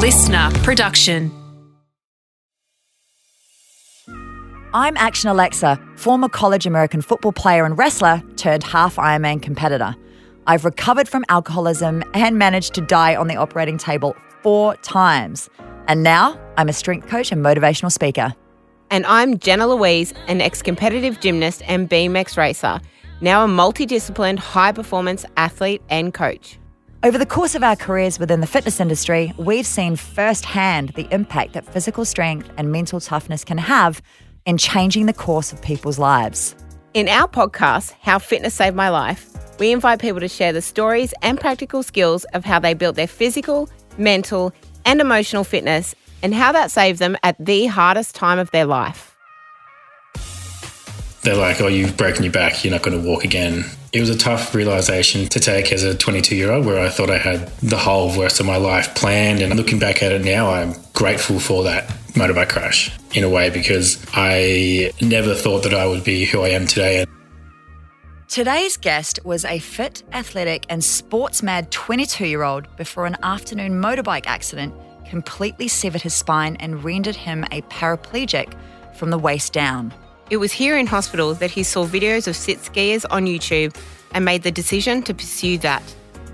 listener production. I'm Action Alexa, former college American football player and wrestler turned half Ironman competitor. I've recovered from alcoholism and managed to die on the operating table four times. And now I'm a strength coach and motivational speaker. And I'm Jenna Louise, an ex competitive gymnast and BMX racer, now a multidisciplined high performance athlete and coach. Over the course of our careers within the fitness industry, we've seen firsthand the impact that physical strength and mental toughness can have in changing the course of people's lives. In our podcast, How Fitness Saved My Life, we invite people to share the stories and practical skills of how they built their physical, mental, and emotional fitness and how that saved them at the hardest time of their life. They're like, oh, you've broken your back, you're not going to walk again. It was a tough realization to take as a 22 year old where I thought I had the whole rest of my life planned. And looking back at it now, I'm grateful for that motorbike crash in a way because I never thought that I would be who I am today. Today's guest was a fit, athletic, and sports mad 22 year old before an afternoon motorbike accident completely severed his spine and rendered him a paraplegic from the waist down. It was here in hospital that he saw videos of sit skiers on YouTube and made the decision to pursue that.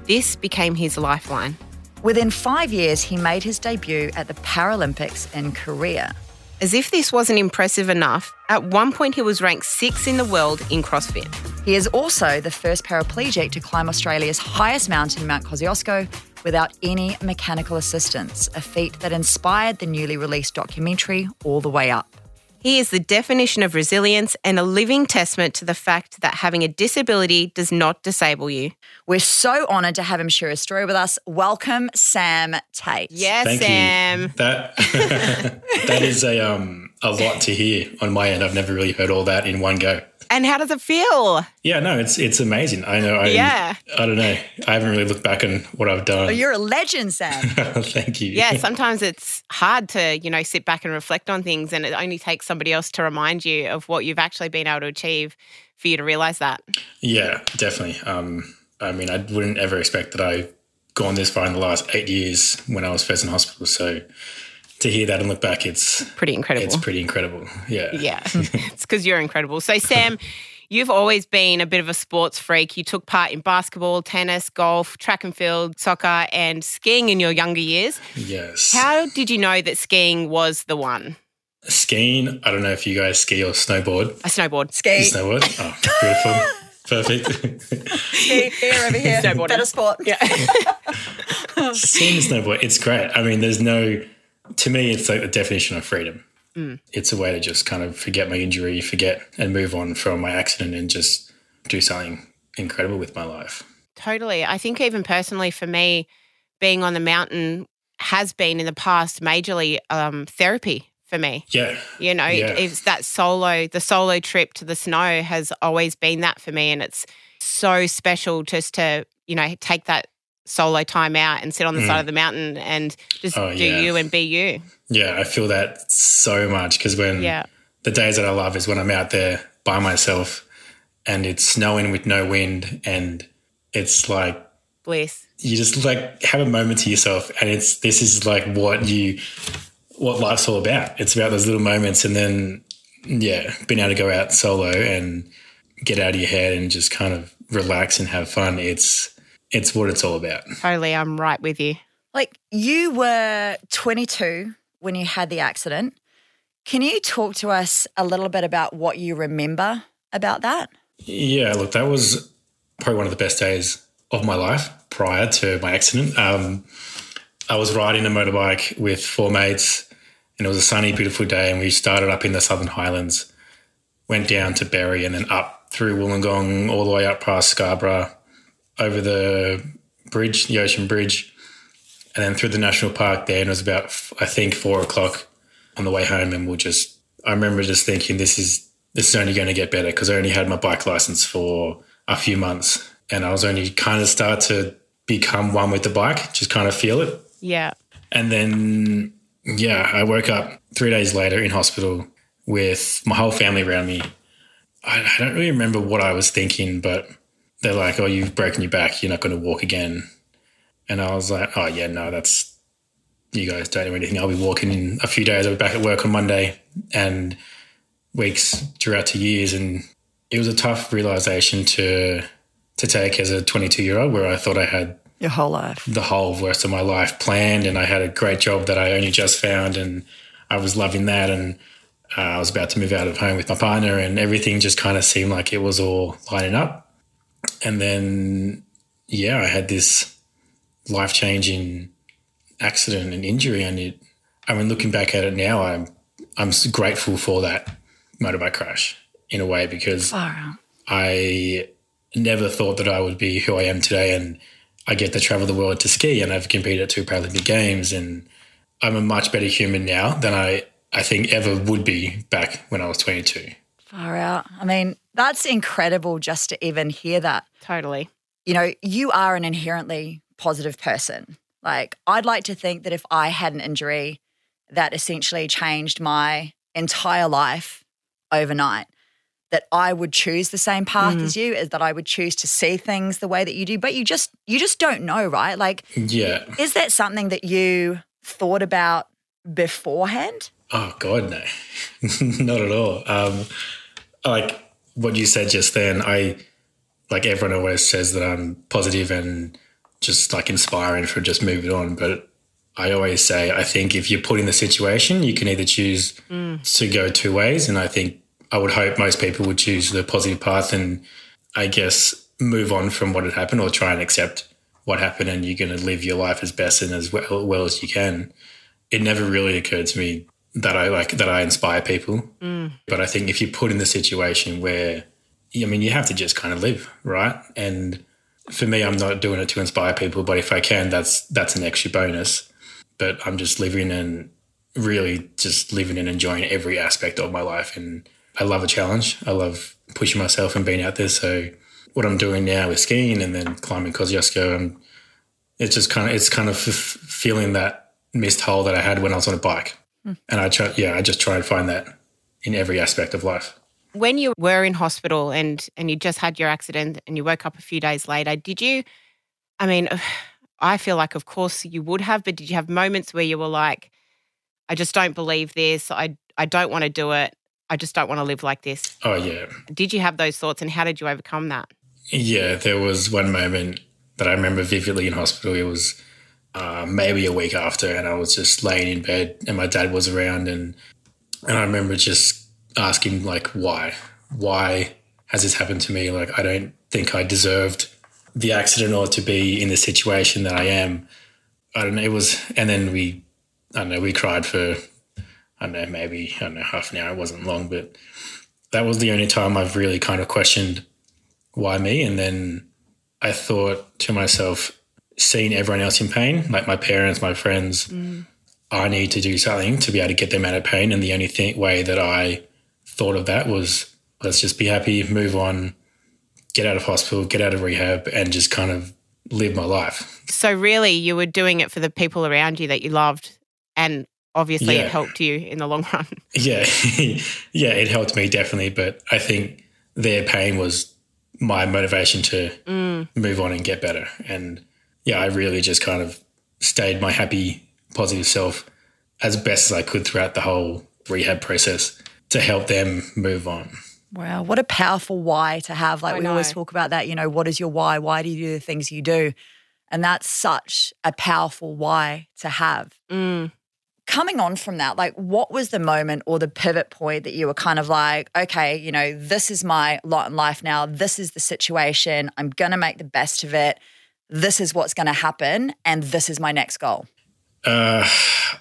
This became his lifeline. Within five years, he made his debut at the Paralympics in Korea. As if this wasn't impressive enough, at one point he was ranked sixth in the world in CrossFit. He is also the first paraplegic to climb Australia's highest mountain, Mount Kosciuszko, without any mechanical assistance, a feat that inspired the newly released documentary All the Way Up. He is the definition of resilience and a living testament to the fact that having a disability does not disable you. We're so honoured to have him share his story with us. Welcome, Sam Tait. Yes, Thank Sam. you. That that is a um a lot to hear on my end. I've never really heard all that in one go. And how does it feel? Yeah, no, it's it's amazing. I know. I, Yeah. I don't know. I haven't really looked back on what I've done. Oh, you're a legend, Sam. Thank you. Yeah, sometimes it's hard to, you know, sit back and reflect on things and it only takes somebody else to remind you of what you've actually been able to achieve for you to realize that. Yeah, definitely. Um, I mean, I wouldn't ever expect that I've gone this far in the last eight years when I was first in hospital. So to hear that and look back, it's Pretty incredible. it's pretty incredible. Yeah. Yeah, it's because you're incredible. So, Sam, you've always been a bit of a sports freak. You took part in basketball, tennis, golf, track and field, soccer, and skiing in your younger years. Yes. How did you know that skiing was the one? Skiing. I don't know if you guys ski or snowboard. A snowboard. Ski. Snowboard. Oh, beautiful. Perfect. Ski here over here. Snowboarding. Better sport. Yeah. Seeing snowboard, it's great. I mean, there's no, to me, it's like the definition of freedom. It's a way to just kind of forget my injury, forget and move on from my accident and just do something incredible with my life. Totally. I think even personally for me, being on the mountain has been in the past majorly um, therapy for me. Yeah. You know, Yeah. it's that solo, the solo trip to the snow has always been that for me. And it's so special just to, you know, take that solo time out and sit on the side hmm. of the mountain and just Oh, do yeah. you and be you. Yeah. I feel that so much because when Yeah. the days that I love is when I'm out there by myself and it's snowing with no wind and it's like Bliss. you just like have a moment to yourself and it's this is like what you what life's all about it's about those little moments and then yeah being able to go out solo and get out of your head and just kind of relax and have fun it's it's what it's all about Totally. I'm right with you. Like you were 22 when you had the accident. Can you talk to us a little bit about what you remember about that? Yeah, look, that was probably one of the best days of my life prior to my accident. Um, I was riding a motorbike with four mates, and it was a sunny, beautiful day. And we started up in the Southern Highlands, went down to Berry, and then up through Wollongong, all the way up past Scarborough, over the bridge, the Ocean Bridge, and then through the national park there. And it was about, I think, four o'clock on the way home, and we'll just. I remember just thinking, this is this is only going to get better because I only had my bike license for a few months, and I was only kind of start to become one with the bike, just kind of feel it. Yeah. And then, yeah, I woke up three days later in hospital with my whole family around me. I, I don't really remember what I was thinking, but they're like, "Oh, you've broken your back. You're not going to walk again." And I was like, "Oh yeah, no, that's you guys don't know anything. I'll be walking in a few days. I'll be back at work on Monday and weeks throughout to years. And it was a tough realization to to take as a 22 year old, where I thought I had Your whole life. the whole rest of my life planned, and I had a great job that I only just found, and I was loving that, and uh, I was about to move out of home with my partner, and everything just kind of seemed like it was all lining up. And then, yeah, I had this life changing accident and injury, and it. I mean, looking back at it now, I'm I'm grateful for that motorbike crash in a way because I never thought that I would be who I am today. And I get to travel the world to ski and I've competed at two Paralympic Games. And I'm a much better human now than I, I think ever would be back when I was 22. Far out. I mean, that's incredible just to even hear that. Totally. You know, you are an inherently positive person. Like, I'd like to think that if I had an injury that essentially changed my entire life overnight, that I would choose the same path as you, is that I would choose to see things the way that you do. But you just you just don't know, right? Like, Yeah. is that something that you thought about beforehand? Oh God, no, not at all. Um, like what you said just then, I like everyone always says that I'm positive and just like inspiring for just moving on. But I always say I think if you're put in the situation, you can either choose mm. to go two ways, and I think I would hope most people would choose the positive path and I guess move on from what had happened or try and accept what happened, and you're going to live your life as best and as well, well as you can. It never really occurred to me that I like that I inspire people. Mm. But I think if you're put in the situation where, I mean, you have to just kind of live, right? And for me, I'm not doing it to inspire people, but if I can, that's that's an extra bonus. But I'm just living and really just living and enjoying every aspect of my life. And I love a challenge. I love pushing myself and being out there. So what I'm doing now with skiing and then climbing Kosciuszko, and it's just kind of it's kind of f- feeling that missed hole that I had when I was on a bike. And I try, yeah, I just try and find that in every aspect of life. When you were in hospital and and you just had your accident and you woke up a few days later, did you? I mean, I feel like, of course, you would have, but did you have moments where you were like, "I just don't believe this. I I don't want to do it. I just don't want to live like this." Oh yeah, Did you have those thoughts, and how did you overcome that? yeah. There was one moment that I remember vividly in hospital. It was uh, maybe a week after, and I was just laying in bed, and my dad was around, and and I remember just asking like, why, why has this happened to me? Like, I don't think I deserved the accident or to be in the situation that I am. I don't know. It was, and then we, I don't know, we cried for, I don't know, maybe, I don't know, half an hour. It wasn't long, but that was the only time I've really kind of questioned why me. And then I thought to myself, seeing everyone else in pain, like my parents, my friends, mm. I need to do something to be able to get them out of pain. And the only thing, way that I thought of that was let's just be happy, move on, get out of hospital, get out of rehab, and just kind of live my life. So really, you were doing it for the people around you that you loved, and obviously, Yeah. it helped you in the long run. Yeah, yeah, it helped me definitely. But I think their pain was my motivation to mm. move on and get better. And yeah, I really just kind of stayed my happy, positive self as best as I could throughout the whole rehab process to help them move on. Wow, what a powerful why to have. Like I we always talk about that, you know, what is your why? Why do you do the things you do? And that's such a powerful why to have. Mm. Coming on from that, like what was the moment or the pivot point that you were kind of like, okay, you know, this is my lot in life now. This is the situation. I'm going to make the best of it. This is what's going to happen. And this is my next goal. Uh,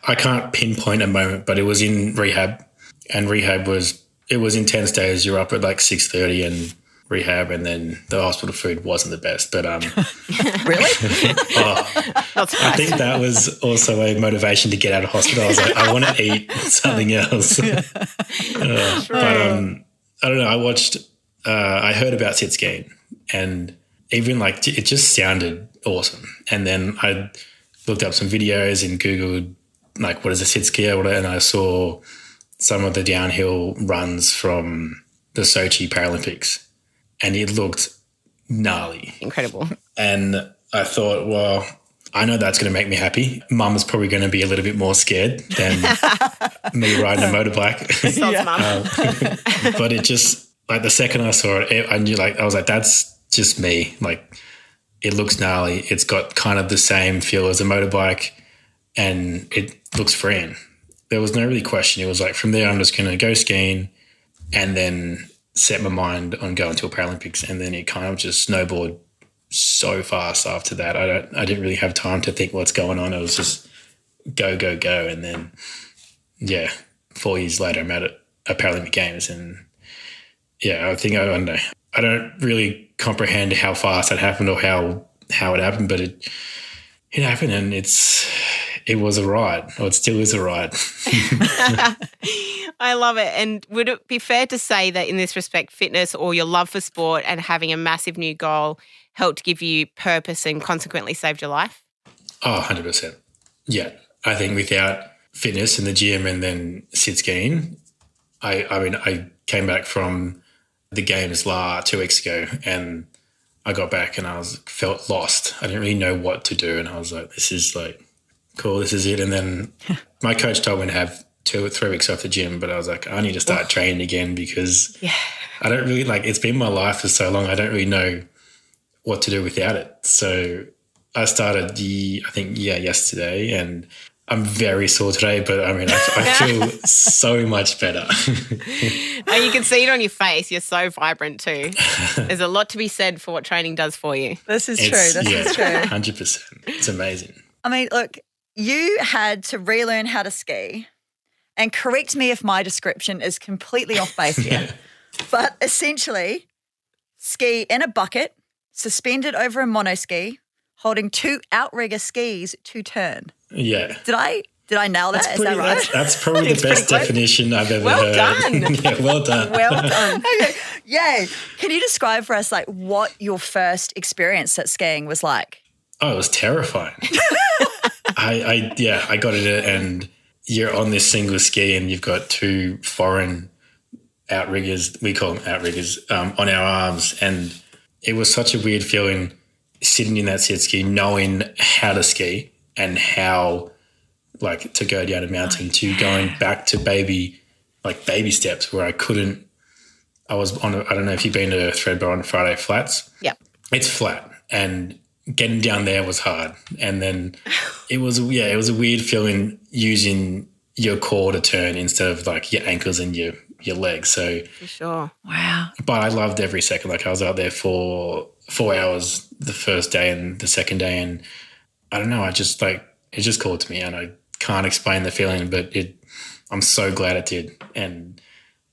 I can't pinpoint a moment, but it was in rehab, and rehab was it was intense days. You're up at like six thirty and rehab, and then the hospital food wasn't the best. But um, Really? oh, Not I think that was also a motivation to get out of hospital. I was like, I want to eat something else. Uh, but um, I don't know. I watched, uh, I heard about sit skiing, and even like it just sounded awesome. And then I looked up some videos and googled like what is a sit ski or whatever, and I saw some of the downhill runs from the Sochi Paralympics, and it looked gnarly. Incredible. And I thought, well, I know that's going to make me happy. Mum is probably going to be a little bit more scared than me riding a motorbike. Soz mum. Um, but it just like the second I saw it, I knew like I was like, that's just me. Like it looks gnarly. It's got kind of the same feel as a motorbike, and it looks freeing. There was no really question. It was like from there, I'm just going to go skiing, and then set my mind on going to a Paralympics, and then it kind of just snowboarded so fast after that. I don't. I didn't really have time to think what's going on. It was just go, go, go, and then yeah, four years later, I'm at a, Paralympic Games, and yeah, I think I don't know. I don't really comprehend how fast that happened or how how it happened, but it it happened, and it's it was a ride, or it still is a ride. I love it. And would it be fair to say that in this respect, fitness or your love for sport and having a massive new goal helped give you purpose and consequently saved your life? Oh, 100%. Yeah. I think without fitness in the gym and then sit skiing, I, I mean, I came back from the games la two weeks ago and I got back and I was felt lost. I didn't really know what to do. And I was like, this is like, cool, this is it. And then my coach told me to have two or three weeks off the gym, but I was like, I need to start training again because Yeah. I don't really like it's been my life for so long. I don't really know what to do without it. So I started the I think yeah yesterday, and I'm very sore today. But I mean, I, I feel so much better. And you can see it on your face. You're so vibrant too. There's a lot to be said for what training does for you. This is true. It's- This yeah, is true. hundred percent. It's amazing. I mean, look, you had to relearn how to ski, and correct me if my description is completely off base here, but essentially, ski in a bucket, suspended over a monoski, holding two outrigger skis to turn. Yeah. Did I did I nail that? That's, Is pretty, that right? that's, that's probably the best definition I've ever heard. Well heard. done. yeah, well done. Well done. Yay! Can you describe for us like what your first experience at skiing was like? Oh, it was terrifying. I, I, yeah, I got it, and you're on this single ski, and you've got two foreign outriggers. We call them outriggers um, on our arms, and it was such a weird feeling sitting in that sit ski, knowing how to ski and how, like, to go down a mountain, to going back to baby, like baby steps where I couldn't. I was on. A, I don't know if you've been to Thredbo on Friday Flats Yeah. it's flat and getting down there was hard and then it was yeah it was a weird feeling using your core to turn instead of like your ankles and your your legs so For sure. Wow. but i loved every second like i was out there for four hours the first day and the second day and i don't know i just like it just called to me and i can't explain the feeling but it i'm so glad it did and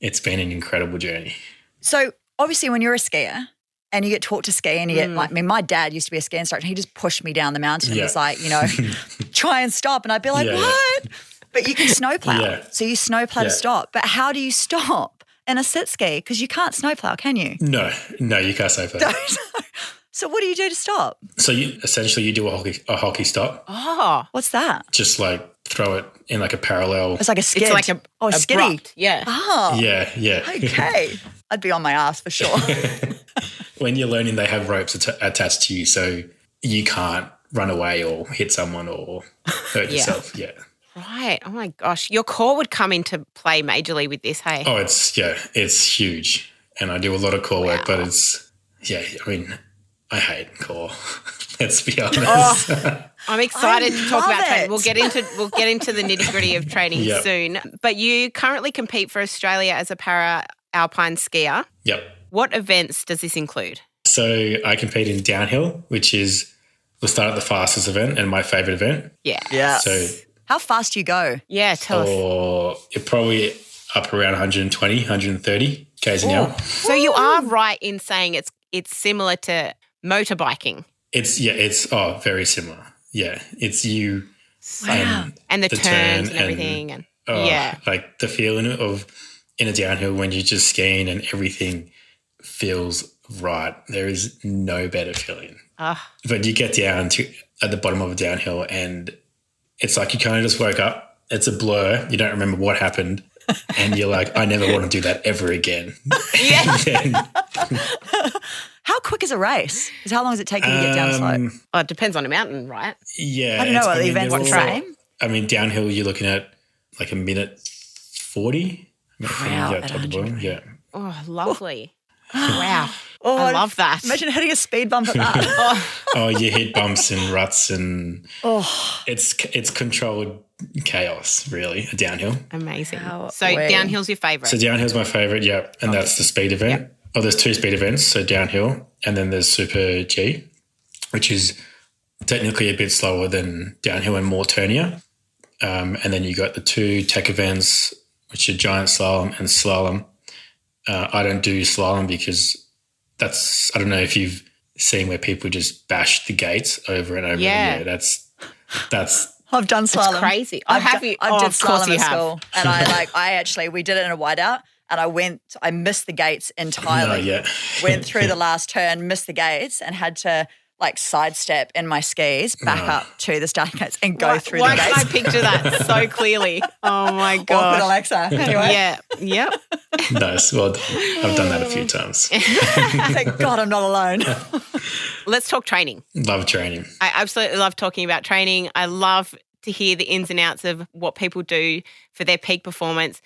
it's been an incredible journey So obviously, when you're a skier and you get taught to ski, and you get mm. like, I mean, my dad used to be a ski instructor. He just pushed me down the mountain. Yeah. He's like, you know, try and stop, and I'd be like, Yeah, yeah. what? But you can snowplow, Yeah. so you snowplow Yeah. to stop. But how do you stop in a sit ski? Because you can't snowplow, can you? no no you can't say that so what do you do to stop? so you essentially you do a hockey a hockey stop Oh, What's that? just like throw it in like a parallel. It's like a skid. it's like a, oh, a skiddy. abrupt. Yeah. Oh, Yeah, yeah. okay. I'd be on my ass for sure. when you're learning, they have ropes att- attached to you, so you can't run away or hit someone or hurt Yeah. yourself. Yeah. Right. Oh my gosh. Your core would come into play majorly with this, hey? Oh, it's yeah, it's huge, and I do a lot of core work, but it's yeah. I mean, I hate core. Let's be oh, honest. I'm excited to talk love about training. We'll get into we'll get into the nitty gritty of training Yep. soon. But you currently compete for Australia as a para alpine skier. yep. What events does this include? So I compete in downhill, which is we'll start at the fastest event and my favorite event. Yeah. yeah. So How fast do you go? Yeah. Tell us. or it probably up around 120, 130 k's an hour. So you are right in saying it's it's similar to motorbiking It's yeah, it's oh very similar. Yeah, it's you and and the, The turns turn and and- everything and, oh, yeah. like the feeling of in a downhill when you're just skiing and everything feels right. There is no better feeling. Ah. But you get down to at the bottom of a downhill and it's like you kind of just woke up. It's a blur. You don't remember what happened. And you're like, I never want to do that ever again. Yeah. And then- How quick is a race? Because how long does it take you to get down slope? Um, Oh, it depends on the mountain, right? Yeah. I don't know it's- what the mean, events they're are all- saying. I mean, downhill, you're looking at like a minute 40. Wow, to at top of the Yeah. Oh, lovely. wow. Oh, I love that. Imagine hitting a speed bump at that. Oh, you hit bumps and ruts and oh, it's it's controlled chaos, really, a downhill. Amazing. How So way. downhill's your favourite. So downhill's my favorite, yeah, and that's the speed event. Oh, there's two speed events, so downhill, and then there's Super G, which is technically a bit slower than downhill and more turnier. Um, and then you got the two tech events, which are giant slalom and slalom. Uh, I don't do slalom because that's I don't know if you've seen where people just bash the gates over and over. Yeah. again. that's that's I've done slalom. crazy. Oh, I've have done- you? I Oh, did of course slalom you at have. school, and I like I actually we did it in a whiteout, and I went I missed the gates no, entirely. yeah. went through the last turn, missed the gates, and had to like sidestep in my skis back up to the starting gates and go Why, through why the can I picture that so clearly? Oh my god. Alexa. Anyway, Yeah. Yep. nice. Well, done. I've done that a few um. times. thank God I'm not alone. Let's talk training. Love training. I absolutely love talking about training. I love to hear the ins and outs of what people do for their peak performance.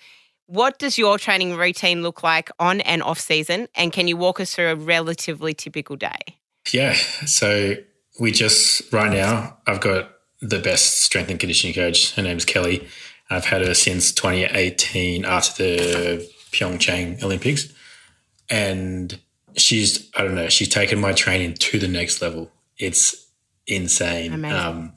What does your training routine look like on and off season? And can you walk us through a relatively typical day? Yeah. So we just right now, I've got the best strength and conditioning coach. Her name's Kelly. I've had her since 2018 after the Pyeongchang Olympics, and she's I don't know. She's taken my training to the next level. It's insane. Um,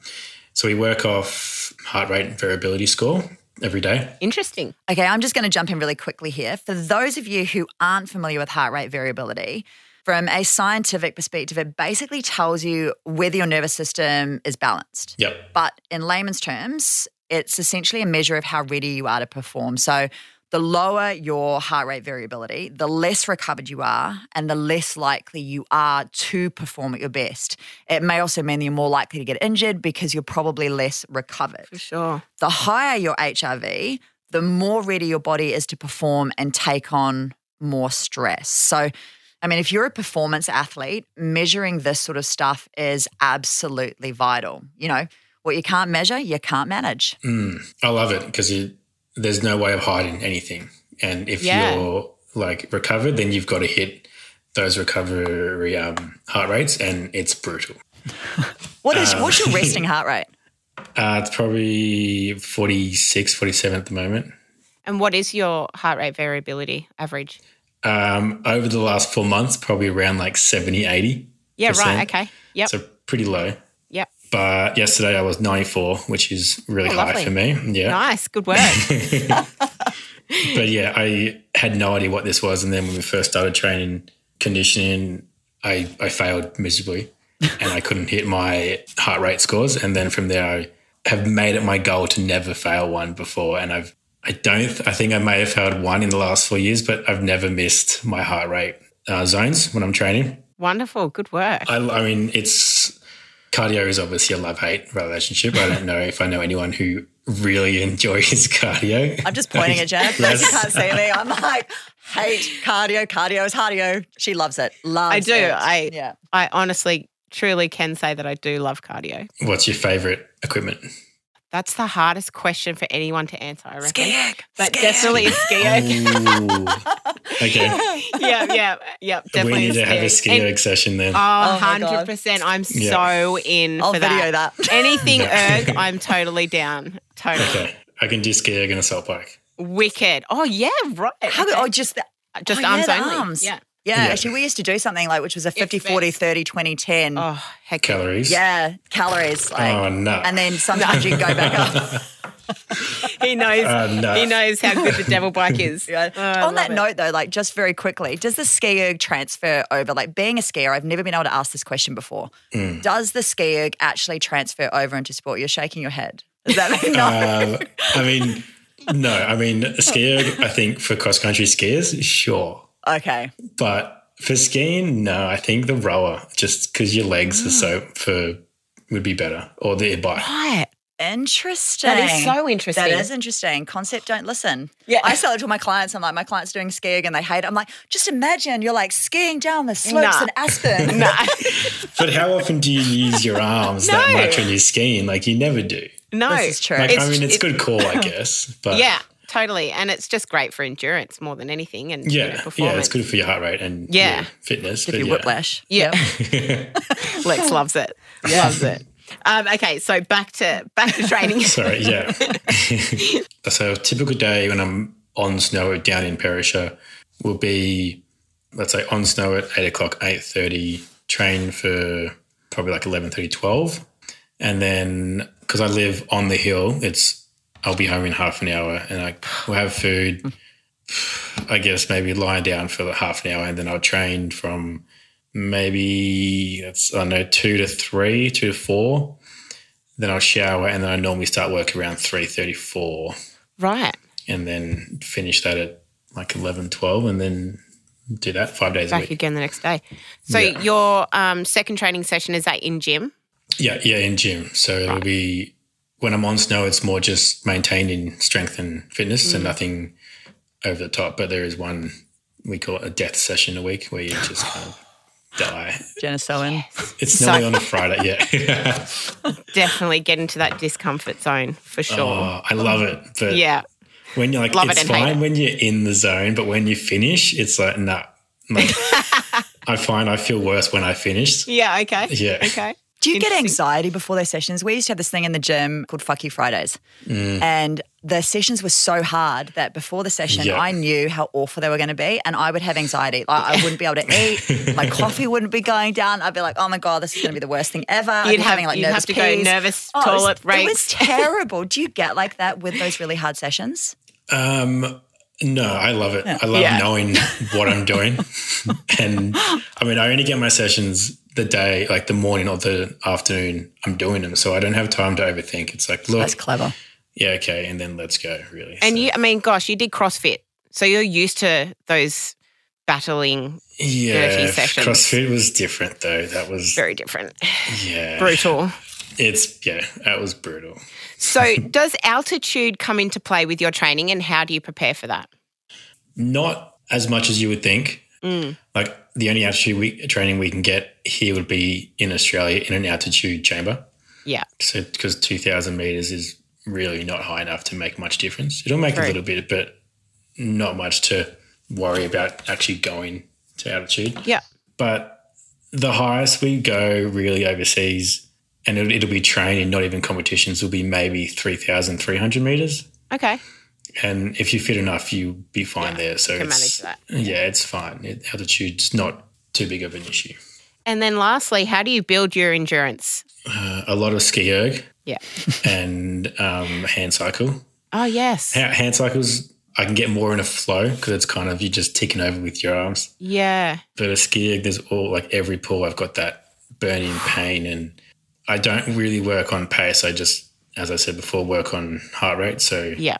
so we work off heart rate and variability score every day. Interesting. Okay, I'm just going to jump in really quickly here. For those of you who aren't familiar with heart rate variability, from a scientific perspective, it basically tells you whether your nervous system is balanced. Yep. But in layman's terms, it's essentially a measure of how ready you are to perform. So the lower your heart rate variability, the less recovered you are and the less likely you are to perform at your best. It may also mean that you're more likely to get injured because you're probably less recovered. For sure. The higher your HRV, the more ready your body is to perform and take on more stress. So, I mean, if you're a performance athlete, measuring this sort of stuff is absolutely vital. You know, what you can't measure, you can't manage. Mm, I love it because there's no way of hiding anything. And if Yeah. you're like recovered, then you've got to hit those recovery um, heart rates, and it's brutal. What is what's your resting heart rate? Uh, it's probably 46, 47 at the moment. And what is your heart rate variability average? Um, over the last four months, probably around like 70, 80. Yeah, right. Okay. Yep. So pretty low. Yep. But yesterday I was 94, which is really Oh, high lovely. for me. Yeah. Nice. Good work. But yeah, I had no idea what this was. And then when we first started training conditioning, I, I failed miserably and I couldn't hit my heart rate scores. And then from there, I have made it my goal to never fail one before. And I've, I don't, I think I may have failed one in the last four years, but I've never missed my heart rate uh, zones when I'm training. Wonderful. Good work. I, I mean, it's cardio is obviously a love hate relationship. I don't know if I know anyone who really enjoys cardio. I'm just pointing at Jen. You can't see me. I'm like, hate cardio. Cardio is cardio. She loves it. Loves I do. it. I yeah. I honestly, truly can say that I do love cardio. What's your favorite equipment? That's the hardest question for anyone to answer, I reckon. Ski But definitely a ski erg. Ooh. okay. yeah, yeah, yeah. Definitely we need to have a ski ski erg. erg session then. Oh, oh my God. 100%. I'm Yeah. so in I'll for video that. that. Anything Yeah. erg, I'm totally down. Totally. okay. I can do ski erg and assault bike. Wicked. Oh, yeah, right. How good? Oh, okay. Oh, just the, Just oh, arms yeah, the only. arms. Yeah. Yeah, Yeah. actually, we used to do something like which was a 50, 40, 30, 20, 10. Oh, heck yeah. Calories. Yeah, calories. Like, Oh, no. And then sometimes you go back up. He knows. Oh, no. He knows how good the devil bike is. Yeah. Oh, On that it. note, though, like just very quickly, does the ski erg transfer over? Like being a skier, I've never been able to ask this question before. Mm. Does the ski erg actually transfer over into sport? You're shaking your head. Does that mean no? Uh, I mean, no. I mean, ski erg, I think for cross country skiers, sure. Okay. But for skiing, no. I think the rower, just because your legs are so ah. for would be better, or the bike. Right. Interesting. That is so interesting. That is interesting. Concept don't listen. Yeah. I sell it to my clients. I'm like, my client's doing skiing and they hate it. I'm like, just imagine you're like skiing down the slopes Nah. in Aspen. no, But how often do you use your arms that much when you're skiing? Like you never do. no. This is true. Like It's- I mean, it's it- good call, I guess. But Yeah, totally. And it's just great for endurance more than anything and you know, yeah, yeah, it's good for your heart rate and Yeah. your fitness. Give but you yeah. whiplash. Yeah. Lex loves it. Loves it. Um, okay, so back to back to training. Sorry, yeah. so a typical day when I'm on snow down in Perisher will be, let's say, on snow at eight o'clock, eight thirty. Train for probably like 11.30, 12. and then because I live on the hill, it's I'll be home in half an hour, and I will have food. I guess maybe lie down for the half an hour, and then I'll train from maybe that's I don't know two to three, two to four. Then I'll shower, and then I normally start work around three thirty four, right. and then finish that at like 11, 12, and then do that five days a Back week. again the next day. So Yeah. your um, second training session is that in gym? Yeah, yeah, in gym. So it'll be when I'm on snow, it's more just maintaining strength and fitness, Mm. and nothing over the top. But there is one we call it a death session a week where you just kind of die. Jenna Sowen. It's So- normally on a Friday. Yeah, Definitely get into that discomfort zone for sure. oh, I love it. But yeah. when you're like, Love it's and hate fine when you're in the zone, but when you finish, it's like nah. Like, I find I feel worse when I finished. Yeah, okay. Yeah. Okay. Do you get anxiety before those sessions? We used to have this thing in the gym called Fuck You Fridays. Mm. And the sessions were so hard that before the session, Yeah. I knew how awful they were going to be. And I would have anxiety. Like, I wouldn't be able to eat. My coffee wouldn't be going down. I'd be like, oh my God, this is going to be the worst thing ever. I'd You'd be have, having like you'd nervous have to go nervous Oh, it was- toilet It breaks. was terrible. Do you get like that with those really hard sessions? Um, no, I love it. I love Yeah. knowing what I'm doing. and I mean, I only get my sessions the day, like the morning or the afternoon I'm doing them. So I don't have time to overthink. It's like, look, That's clever. yeah, okay. And then let's go, really. and So, you, I mean, gosh, you did CrossFit. So you're used to those battling, yeah, dirty sessions. CrossFit was different though. That was, very different, yeah, brutal. It's, yeah, that was brutal. So does altitude come into play with your training and how do you prepare for that? Not as much as you would think. Mm. Like the only altitude we, training we can get here would be in Australia in an altitude chamber. Yeah. So, because 2,000 meters is really not high enough to make much difference. It'll make True. a little bit, but not much to worry about actually going to altitude. Yeah. But the highest we go really overseas, and it'll, it'll be training, not even competitions, will be maybe 3,300 meters. Okay. And if you're fit enough, you'll be fine there. So can manage that. Yeah, it's fine. It, altitude's not too big of an issue. And then lastly, how do you build your endurance? Uh, a lot of ski erg Yeah. and um, hand cycle. Oh, yes. Ha- hand cycles I can get more in a flow because it's kind of you're just ticking over with your arms. Yeah. But a ski erg, there's all like every pull I've got that burning pain, and I don't really work on pace. I just, as I said before, work on heart rate. So Yeah.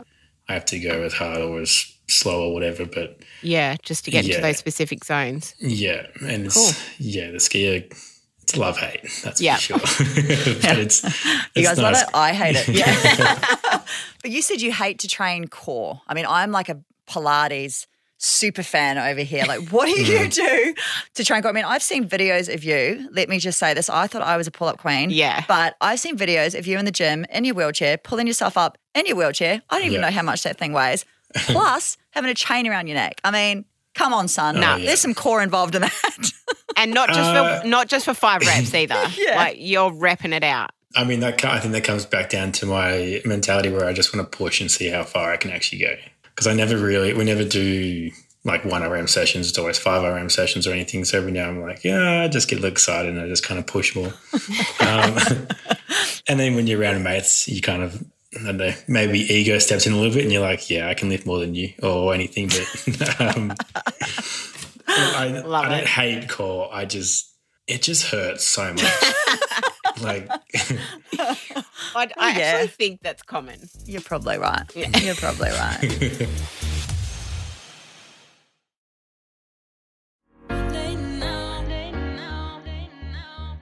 I have to go as hard or as slow or whatever. But Yeah. Just to get into those specific zones. yeah, and it's Cool. yeah, the ski erg. It's love hate, that's Yeah. for sure. but it's, You it's guys love it? I hate it. Yeah. but you said you hate to train core. I mean, I'm like a Pilates super fan over here. Like, what do you Mm. do to try and go? I mean, I've seen videos of you. Let me just say this. I thought I was a pull up queen. Yeah. But I've seen videos of you in the gym in your wheelchair, pulling yourself up in your wheelchair. I don't even Yeah. know how much that thing weighs. Plus having a chain around your neck. I mean, come on, son. Oh, yeah. There's some core involved in that. And not just Uh, for not just for five reps either. Yeah. Like you're repping it out. I mean, that I think that comes back down to my mentality where I just want to push and see how far I can actually go. Because I never really, we never do like one RM sessions. It's always five RM sessions or anything. So every now I'm like, yeah, I just get a little excited and I just kind of push more. um, and then when you're around mates, you kind of, I don't know, maybe ego steps in a little bit and you're like, yeah, I can lift more than you or anything. But um, I, I don't hate core. I just, it just hurts so much. Like, I, oh, I yeah. actually think that's common. You're probably right. You're probably right.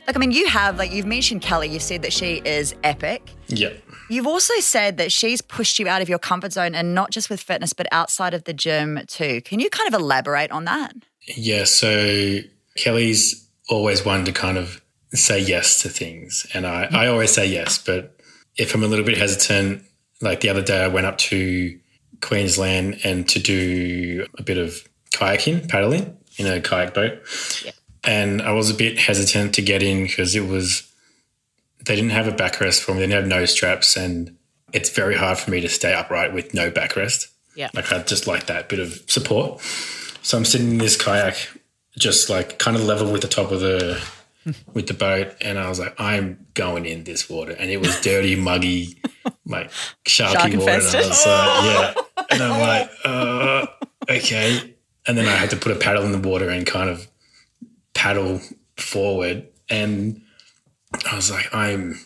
Like, I mean, you have, like, you've mentioned Kelly, you've said that she is epic. Yeah. You've also said that she's pushed you out of your comfort zone and not just with fitness, but outside of the gym too. Can you kind of elaborate on that? Yeah. So Kelly's always one to kind of say yes to things. And I, I always say yes, but if I'm a little bit hesitant, like the other day, I went up to Queensland and to do a bit of kayaking, paddling in a kayak boat. Yeah. And I was a bit hesitant to get in because it was, they didn't have a backrest for me. They didn't have nose straps. And it's very hard for me to stay upright with no backrest. Yeah. Like I just like that bit of support. So I'm sitting in this kayak, just like kind of level with the top of the with the boat, and I was like, I'm going in this water, and it was dirty, muggy, like sharky Shark water. And I was like, yeah, and I'm like, uh, okay. And then I had to put a paddle in the water and kind of paddle forward, and I was like, I'm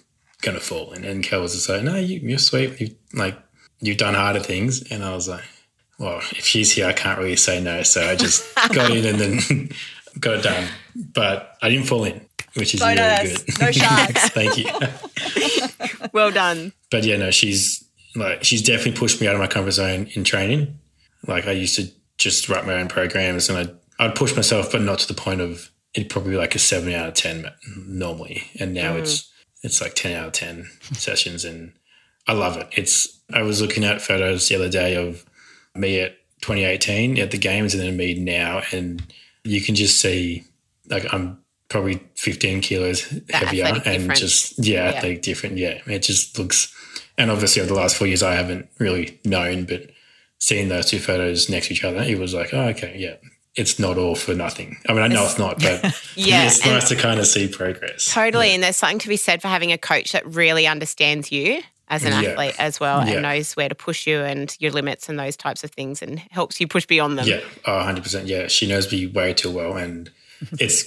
gonna fall in. And Kel was just like, No, you, you're sweet. You like you've done harder things, and I was like, Well, if she's here, I can't really say no. So I just got in and then got it done. But I didn't fall in, which is really good. No sharks. Thank you. Well done. But yeah, no, she's like she's definitely pushed me out of my comfort zone in training. Like I used to just write my own programs and I'd, I'd push myself, but not to the point of it'd probably be like a seven out of ten normally. And now mm. it's it's like ten out of ten sessions, and I love it. It's I was looking at photos the other day of me at 2018 at the games, and then me now, and you can just see like I'm probably 15 kilos heavier athletic and difference. just yeah, Yeah. athletic different. Yeah, it just looks. And obviously, over the last four years, I haven't really known, but seeing those two photos next to each other, it was like, oh, okay, yeah, it's not all for nothing. I mean, I know it's not, but Yeah, it's nice to kind of see progress. Totally. And there's something to be said for having a coach that really understands you as an Yeah. athlete as well Yeah. and knows where to push you and your limits and those types of things and helps you push beyond them. Yeah, oh, 100%. Yeah, she knows me way too well, and it's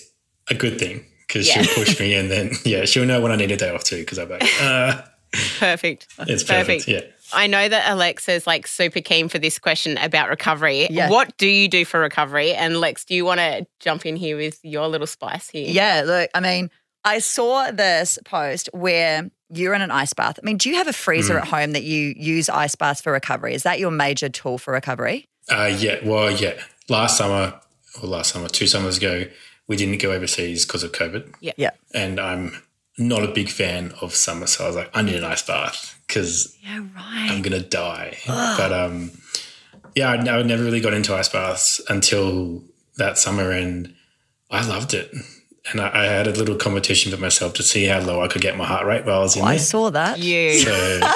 a good thing because Yeah. she'll push me, and then yeah, she'll know when I need a day off too. Because I'm like, uh, Perfect. it's perfect. Perfect. Yeah. I know that Alexa's like super keen for this question about recovery. Yeah. What do you do for recovery? And Lex, do you want to jump in here with your little spice here? Yeah, look, I mean, I saw this post where you're in an ice bath. I mean, do you have a freezer at home that you use ice baths for recovery? Is that your major tool for recovery? Uh, yeah. Well, yeah. Last summer, or last summer, two summers ago, we didn't go overseas because of COVID, Yeah. and I'm not a big fan of summer, so I was like, I need an ice bath because Yeah, right. I'm gonna die. but um, yeah, I, I never really got into ice baths until that summer, and I loved it. And I, I had a little competition with myself to see how low I could get my heart rate while I was in I there. I saw that. You. So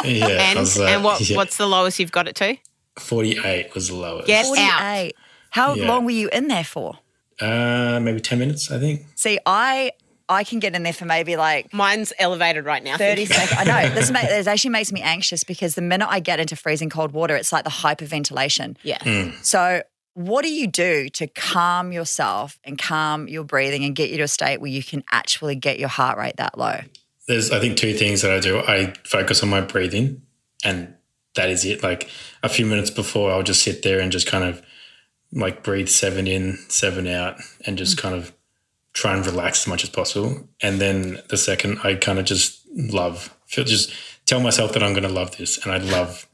yeah, and like, and what, yeah, what's the lowest you've got it to? 48 was the lowest. Get out. How Yeah. long were you in there for? Uh, maybe 10 minutes, I think. See, I I can get in there for maybe like Mine's elevated right now. 30 seconds. I know. This, ma- this actually makes me anxious because the minute I get into freezing cold water, it's like the hyperventilation. Yeah. So, what do you do to calm yourself and calm your breathing and get you to a state where you can actually get your heart rate that low? There's, I think, two things that I do. I focus on my breathing, and that is it. Like a few minutes before, I'll just sit there and just kind of like breathe seven in, seven out, and just kind of try and relax as much as possible. And then the second, I kind of just love, feel, just tell myself that I'm going to love this, and I love,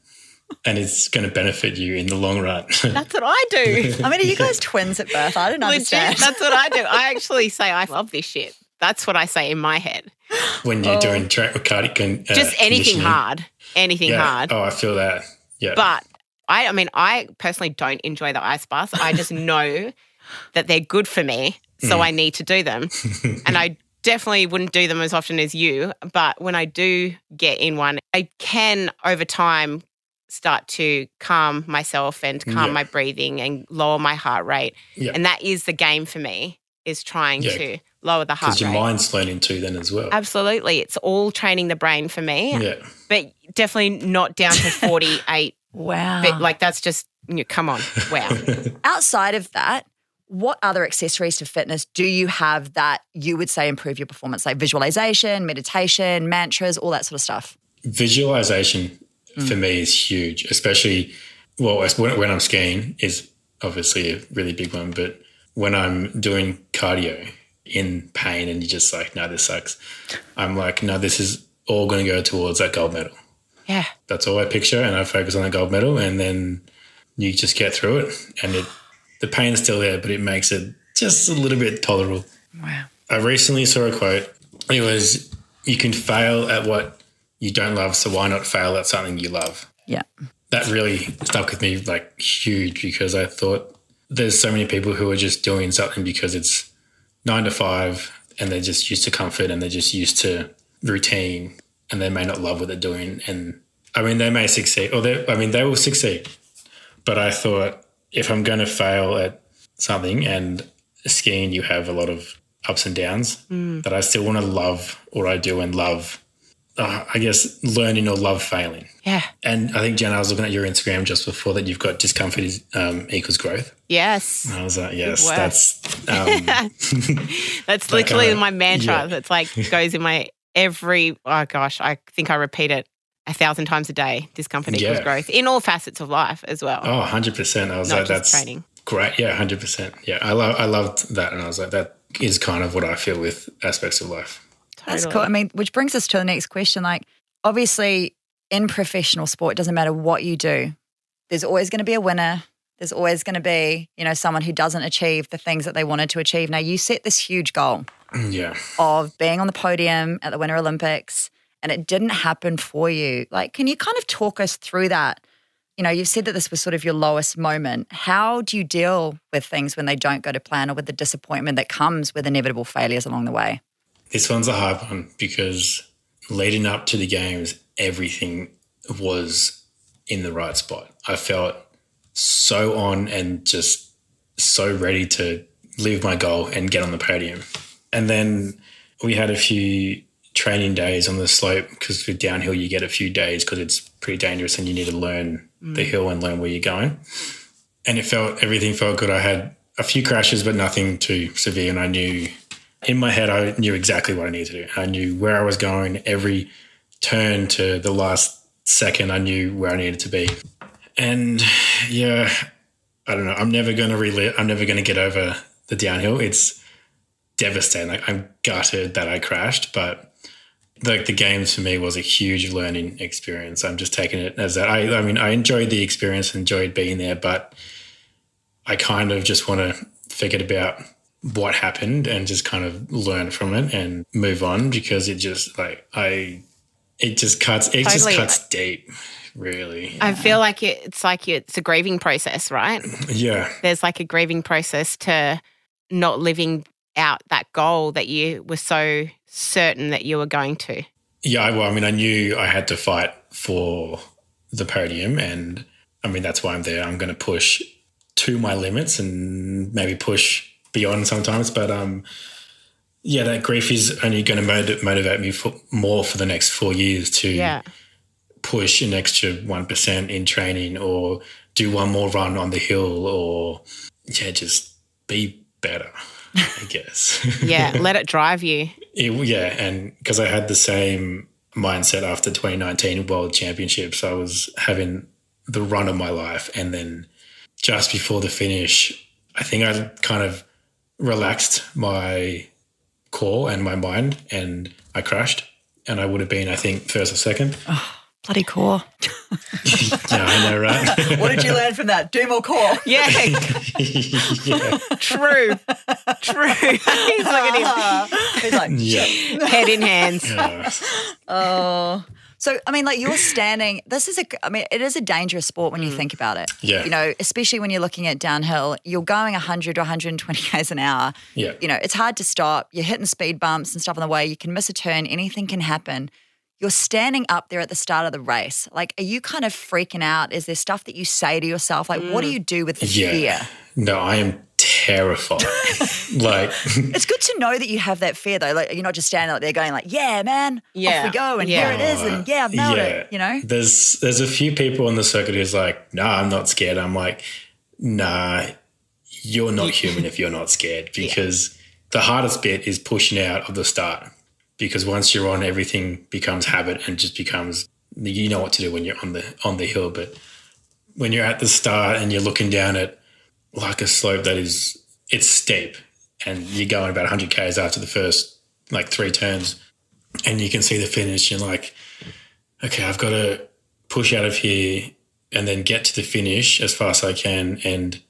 and it's going to benefit you in the long run. That's what I do. I mean, are you guys twins at birth? I don't Legit, understand. that's what I do. I actually say I love this shit. That's what I say in my head. when you're doing tra- cardiac, con- uh, Oh. Just anything hard. Anything Yeah. hard. Oh, I feel that. Yeah. But I, I mean, I personally don't enjoy the ice baths. I just know that they're good for me, Mm. so I need to do them. and I definitely wouldn't do them as often as you. But when I do get in one, I can over time start to calm myself and calm Yeah. my breathing and lower my heart rate. Yeah. And that is the game for me, is trying Yeah. to lower the heart rate. because your mind's learning too then as well. Absolutely. It's all training the brain for me, Yeah. but definitely not down to 48 wow. but like that's just you know, come on, wow. Outside of that, what other accessories to fitness do you have that you would say improve your performance, like visualization, meditation, mantras, all that sort of stuff? Visualization for mm. me is huge, especially well when, when I'm skiing is obviously a really big one, but when I'm doing cardio, in pain and you're just like, no, this sucks. I'm like, no, this is all going to go towards that gold medal. Yeah. That's all I picture, and I focus on that gold medal, and then you just get through it, and it the pain is still there, but it makes it just a little bit tolerable. Wow. I recently saw a quote. It was, "You can fail at what you don't love, so why not fail at something you love?" Yeah. That really stuck with me like huge because I thought there's so many people who are just doing something because it's nine to five and they're just used to comfort and they're just used to routine and they may not love what they're doing. And I mean, they may succeed or they, I mean, they will succeed. But I thought if I'm going to fail at something and skiing, you have a lot of ups and downs that I still want to love what I do and love, uh, I guess, learning or love failing. Yeah. And I think, Jen, I was looking at your Instagram just before that you've got discomfort is, um, equals growth. Yes. I was like, yes, that's, um, That's literally kinda- my mantra. yeah. That's like goes in my every. Oh gosh, I think I repeat it a thousand times a day. Discomfort equals Yeah. growth in all facets of life as well. oh, 100%. I was Not like, that's training. great. Yeah, 100%. Yeah, I, love, I loved that. And I was like, that is kind of what I feel with aspects of life. That's cool. I mean, which brings us to the next question. Like, obviously, in professional sport, it doesn't matter what you do, there's always going to be a winner. There's always going to be, you know, someone who doesn't achieve the things that they wanted to achieve. Now, you set this huge goal Yeah. of being on the podium at the Winter Olympics, and it didn't happen for you. Like, can you kind of talk us through that? You know, you've said that this was sort of your lowest moment. How do you deal with things when they don't go to plan or with the disappointment that comes with inevitable failures along the way? This one's a hard one because leading up to the games, everything was in the right spot. I felt so on and just so ready to leave my goal and get on the podium. And then we had a few training days on the slope because with downhill you get a few days because it's pretty dangerous and you need to learn the mm. hill and learn where you're going. And it felt everything felt good. I had a few crashes, but nothing too severe. And I knew in my head I knew exactly what I needed to do. I knew where I was going. Every turn to the last second, I knew where I needed to be. And yeah, I don't know. I'm never going to relive. I'm never going to get over the downhill. It's devastating. Like I'm gutted that I crashed, but like the games for me was a huge learning experience. I'm just taking it as that. I, I mean, I enjoyed the experience, enjoyed being there, but I kind of just want to forget about what happened and just kind of learn from it and move on because it just like I, it just cuts. It just cuts deep, really. I feel like it, it's like it's a grieving process, right? yeah, There's like a grieving process to not living out that goal that you were so certain that you were going to. Yeah, I- well, I mean, I knew I had to fight for the podium, and I mean that's why I'm there. I'm going to push to my limits and maybe push beyond sometimes. But um, yeah, that grief is only going to motiv- motivate me for more for the next four years to Yeah. push an extra one percent in training, or do one more run on the hill, or yeah, just be better. I guess. Yeah. let it drive you. It, yeah, and because I had the same mindset after 2019 World Championships, I was having the run of my life, and then just before the finish, I think I kind of relaxed my core and my mind, and I crashed, and I would have been, I think, first or second. Oh. Bloody core. yeah, I know, right? What did you learn from that? Do more core. Yeah. yeah, True. True. He's looking at He's like, yeah. Head in hands. Uh, oh. So, I mean, like you're standing, this is a, I mean, it is a dangerous sport when you think about it. Yeah. You know, especially when you're looking at downhill, you're going 100 or 120 Ks an hour. Yeah. You know, it's hard to stop. You're hitting speed bumps and stuff on the way. You can miss a turn. Anything can happen. You're standing up there at the start of the race. Like, are you kind of freaking out? Is there stuff that you say to yourself? Like, what do mm. you do with the yeah. fear? No, I am terrified. like, It's good to know that you have that fear, though. Like, you're not just standing up there going, like, yeah, man, Yeah. off we go. And Yeah. here it is. And uh, yeah, I've nailed it. You know? There's there's a few people on the circuit who's like, nah, I'm not scared. I'm like, nah, you're not human if you're not scared because the hardest bit is pushing out of the start. Because once you're on, everything becomes habit and just becomes you know what to do when you're on the on the hill. But when you're at the start and you're looking down at like a slope that is it's steep and you're going about 100 k's after the first like three turns, and you can see the finish. You're like, okay, I've got to push out of here and then get to the finish as fast as I can and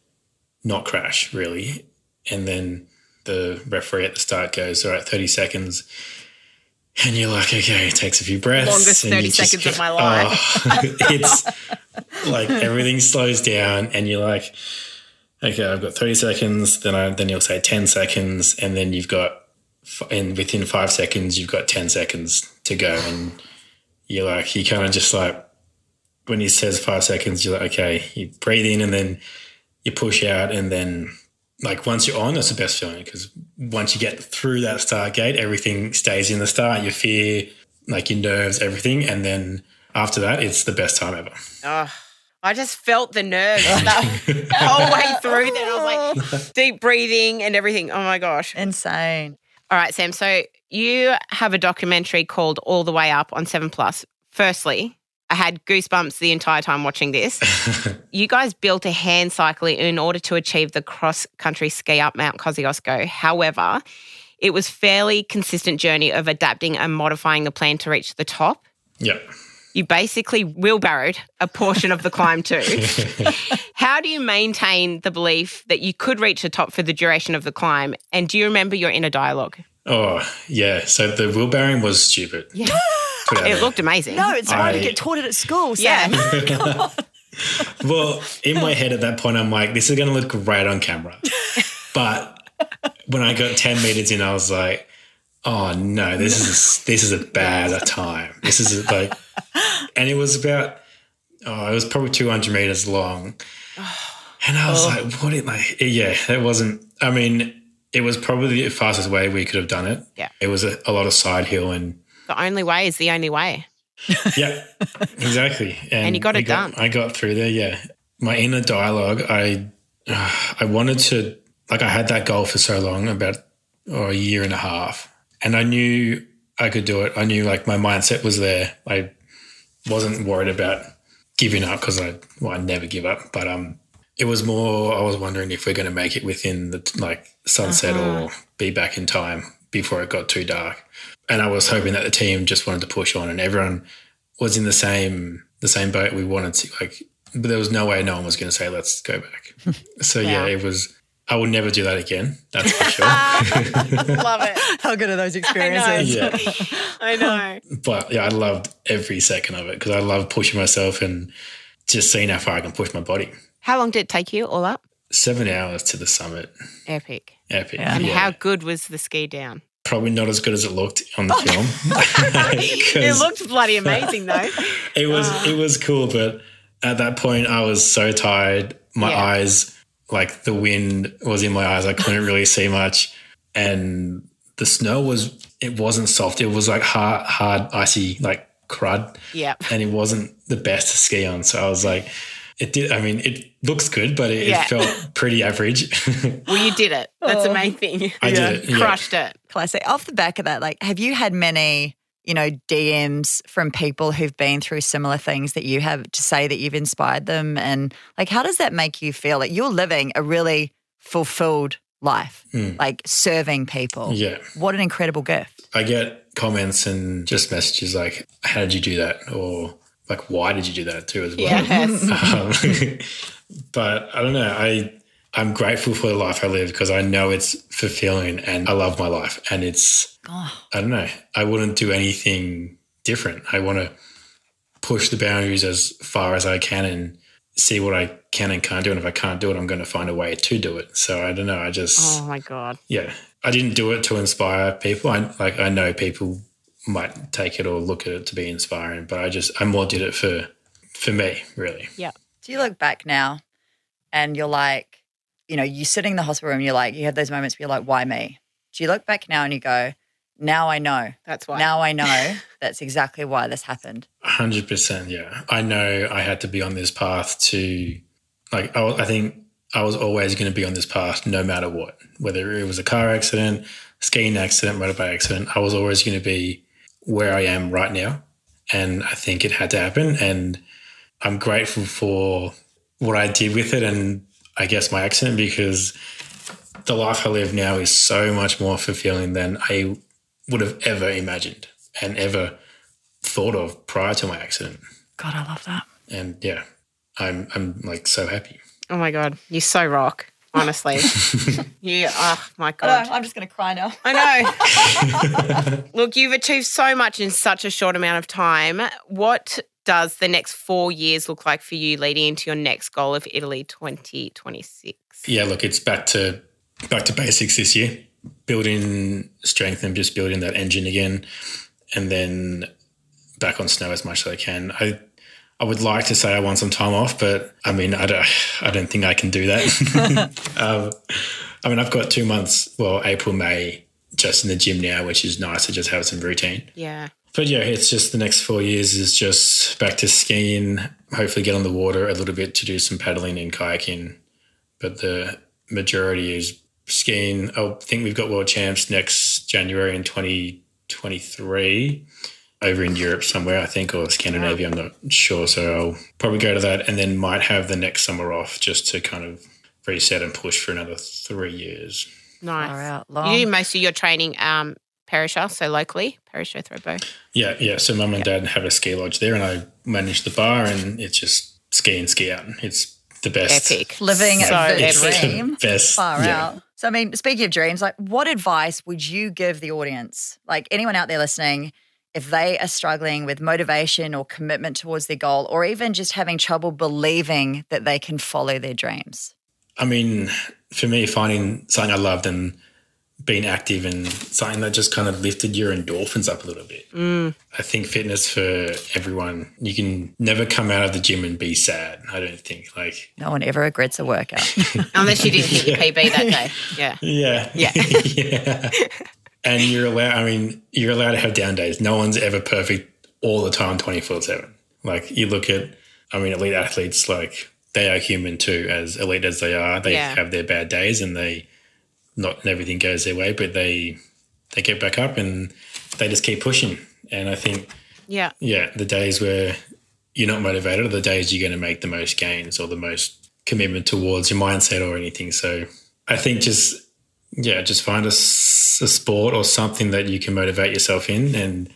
not crash really. And then the referee at the start goes, all right, 30 seconds. And you're like, okay, it takes a few breaths. Longest and 30 you just seconds of my life. "Oh." it's like everything slows down and you're like, okay, I've got 30 seconds. Then I, then you'll say 10 seconds. And then you've got, and within five seconds, you've got 10 seconds to go. And you're like, you kind of just like, when he says five seconds, you're like, okay, you breathe in and then you push out. And then, like, once you're on, that's the best feeling because once you get through that start gate, everything stays in the start, your fear, like your nerves, everything. And then after that, it's the best time ever. Oh, I just felt the nerves the whole way through. Then I was like deep breathing and everything. Oh my gosh. Insane. All right, Sam. So you have a documentary called All the Way Up on Seven Plus. Firstly, I had goosebumps the entire time watching this. you guys built a hand cycle in order to achieve the cross country ski up Mount Kosciuszko. However, it was fairly consistent journey of adapting and modifying the plan to reach the top. Yep. You basically wheelbarrowed a portion of the climb too. How do you maintain the belief that you could reach the top for the duration of the climb? And do you remember your inner dialogue? Oh, yeah. So the wheelbarrowing was stupid. Yeah. Put it out It there. looked amazing. No, it's hard to I- get taught it at school. Yeah. Sam. Well, in my head at that point, I'm like, this is going to look great on camera. But when I got 10 meters in, I was like, oh no, this is this is a bad time. This is like, and it was about, oh, it was probably 200 meters long. And I was oh. like, what? It, like, yeah, it wasn't, I mean, it was probably the fastest way we could have done it. Yeah. It was a, a lot of side hill and The only way is the only way. yeah, exactly. And, you got it done. I got through there. Yeah, my inner dialogue. I I wanted to like I had that goal for so long, about oh, a year and a half, and I knew I could do it. I knew like my mindset was there. I wasn't worried about giving up because I well I never give up, but um. It was more. I was wondering if we're going to make it within the like sunset or be back in time before it got too dark. And I was hoping that the team just wanted to push on, and everyone was in the same the same boat. We wanted to like, but there was no way no one was going to say let's go back. So yeah, Yeah. it was. I will never do that again. That's for sure. Love it. How good are those I experiences? yeah, I know. but yeah, I loved every second of it because I love pushing myself and just seeing how far I can push my body. How long did it take you all up? Seven hours to the summit, Epic. epic. Yeah. And Yeah. how good was the ski down? Probably not as good as it looked on the oh. film. it looked bloody amazing though. it was oh. it was cool, but at that point I was so tired. My Yeah. eyes, like the wind was in my eyes. I couldn't really see much, and the snow was it wasn't soft. It was like hard, hard, icy, like crud, Yep. and it wasn't the best to ski on. So I was like, it did. I mean, it looks good, but it, Yeah. it felt pretty average. Well, you did it. That's the oh. main thing. I Yeah. did it. Yeah. Crushed it. Classic. Off the back of that, like, have you had many, you know, DMs from people who've been through similar things that you have to say that you've inspired them? And like, how does that make you feel? Like, you're living a really fulfilled life, hmm. like serving people. yeah. What an incredible gift. I get comments and just messages like, "How did you do that?" or like, "Why did you do that?" too as well. Yes. Um, but I don't know. I I'm grateful for the life I live because I know it's fulfilling and I love my life. And it's Oh, I don't know. I wouldn't do anything different. I want to push the boundaries as far as I can and see what I can and can't do. And if I can't do it, I'm going to find a way to do it. So I don't know. I just Oh my god. yeah. I didn't do it to inspire people. I like I know people might take it or look at it to be inspiring, but I just I more did it for for me really. Yeah. Do you look back now and you're like, you know, you're sitting in the hospital room, you're like, you have those moments where you're like, why me? Do you look back now and you go, now I know. That's why. Now I know that's exactly why this happened. hundred percent, yeah. I know I had to be on this path to, like, I, wa- I think I was always going to be on this path no matter what, whether it was a car accident, skiing accident, motorbike accident. I was always going to be where I am right now, and I think it had to happen. And I'm grateful for what I did with it, and I guess my accident because the life I live now is so much more fulfilling than I would have ever imagined and ever thought of prior to my accident. God, I love that. And yeah, I'm I'm like so happy. Oh my God. You're so rock, honestly. you, oh my God. know, I'm just going to cry now. I know. Look, you've achieved so much in such a short amount of time. What does the next four years look like for you leading into your next goal of Italy 2026? Yeah, look, it's back to back to basics this year. Building strength and just building that engine again, and then back on snow as much as I can. I I would like to say I want some time off, but I mean I don't I don't think I can do that. um, I mean I've got two months, well April May, just in the gym now, which is nice to just have some routine. Yeah. But yeah, it's just the next four years is just back to skiing, hopefully get on the water a little bit to do some paddling and kayaking. But the majority is skiing. I think we've got world champs next January in 2023 over in Europe somewhere, I think, or Scandinavia. I'm not sure. So I'll probably go to that and then might have the next summer off just to kind of reset and push for another three years. Nice. You long. do most of your training um, Perisher, so locally, Perisher Thredbo. Yeah, yeah. So mum and dad have a ski lodge there, and I manage the bar, and it's just ski and ski out. It's the best. Epic. Living so the It's the best. Far yeah. out. So, I mean, speaking of dreams, like what advice would you give the audience? Like anyone out there listening, if they are struggling with motivation or commitment towards their goal, or even just having trouble believing that they can follow their dreams? I mean, for me, finding something I loved and being active and something that just kind of lifted your endorphins up a little bit. Mm. I think fitness for everyone, you can never come out of the gym and be sad. I don't think. Like, No one ever regrets a workout. Unless you didn't hit your PB that day. Yeah. yeah. Yeah. yeah. And you're allowed, I mean, you're allowed to have down days. No one's ever perfect all the time, 24 7. Like, you look at, I mean, elite athletes, like, they are human too, as elite as they are. They Yeah. have their bad days and they, not everything goes their way, but they, they get back up and they just keep pushing. And I think, Yeah. yeah, the days where you're not motivated are the days you're going to make the most gains or the most commitment towards your mindset or anything. So I think just, yeah, just find a sport or something that you can motivate yourself in and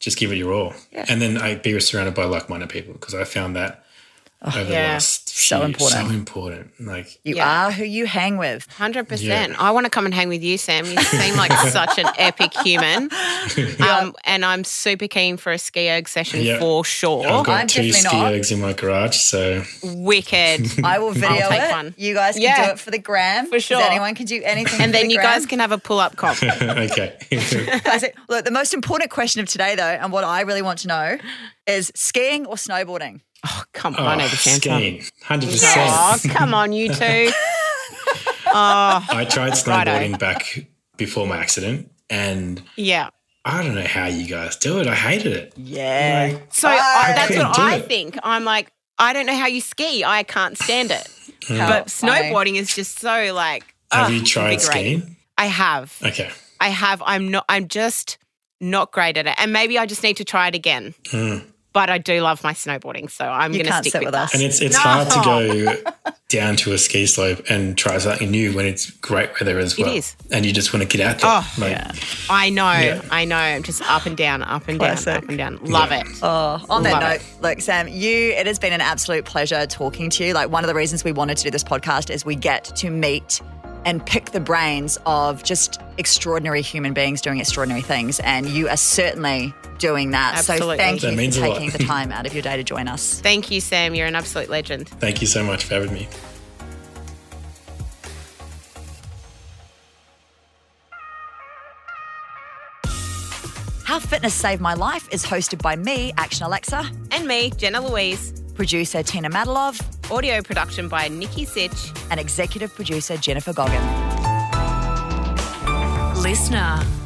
just give it your all. And then I be surrounded by like minded people because I found that oh, over the yeah. last So few- important. So important. Like, You Yeah. are who you hang with. Hundred Yeah. percent. I want to come and hang with you, Sam. You seem like such an epic human, um, and I'm super keen for a ski erg session Yeah. for sure. I've got I'm two definitely ski not. ergs in my garage. So Wicked. I will video take it. one. You guys can Yeah. do it for the gram. For sure. Anyone can do anything. and for then the you gram. guys can have a pull up comp. okay. I said, look, the most important question of today, though, and what I really want to know is skiing or snowboarding? Oh, come oh, on, I know the answer. skiing, hundred percent. Oh, come on, you two. Oh, I tried Righto. snowboarding eh? back before my accident, and yeah. I don't know how you guys do it. I hated it. Yeah. So I I, that's couldn't what I it. think. I'm like, I don't know how you ski. I can't stand it. How But snowboarding is just so like. Have oh, you tried skiing? I have. Okay. I have. I'm not. I'm just not great at it, and maybe I just need to try it again. Hmm. But I do love my snowboarding, so I'm going to stick sit with with us. And it's it's No. hard to go down to a ski slope and try something new when it's great weather as well. is. And you just want to get out there. Oh, like, I know. Yeah. I know. I'm just up and down, up and down, up and down. Love Yeah. it. Oh, on that Love note, it. look, Sam, you it has been an absolute pleasure talking to you. Like one of the reasons we wanted to do this podcast is we get to meet and pick the brains of just extraordinary human beings doing extraordinary things. And you are certainly doing that. So Absolutely. thank That you for taking the time out of your day to join us. Thank you, Sam. You're an absolute legend. Thank you so much for having me. How Fitness Saved My Life is hosted by me, Action Alexa, And me, Jenna Louise. Producer Tina Madalov, Audio production by Nikki Sitch. and executive producer Jennifer Goggin. Listener.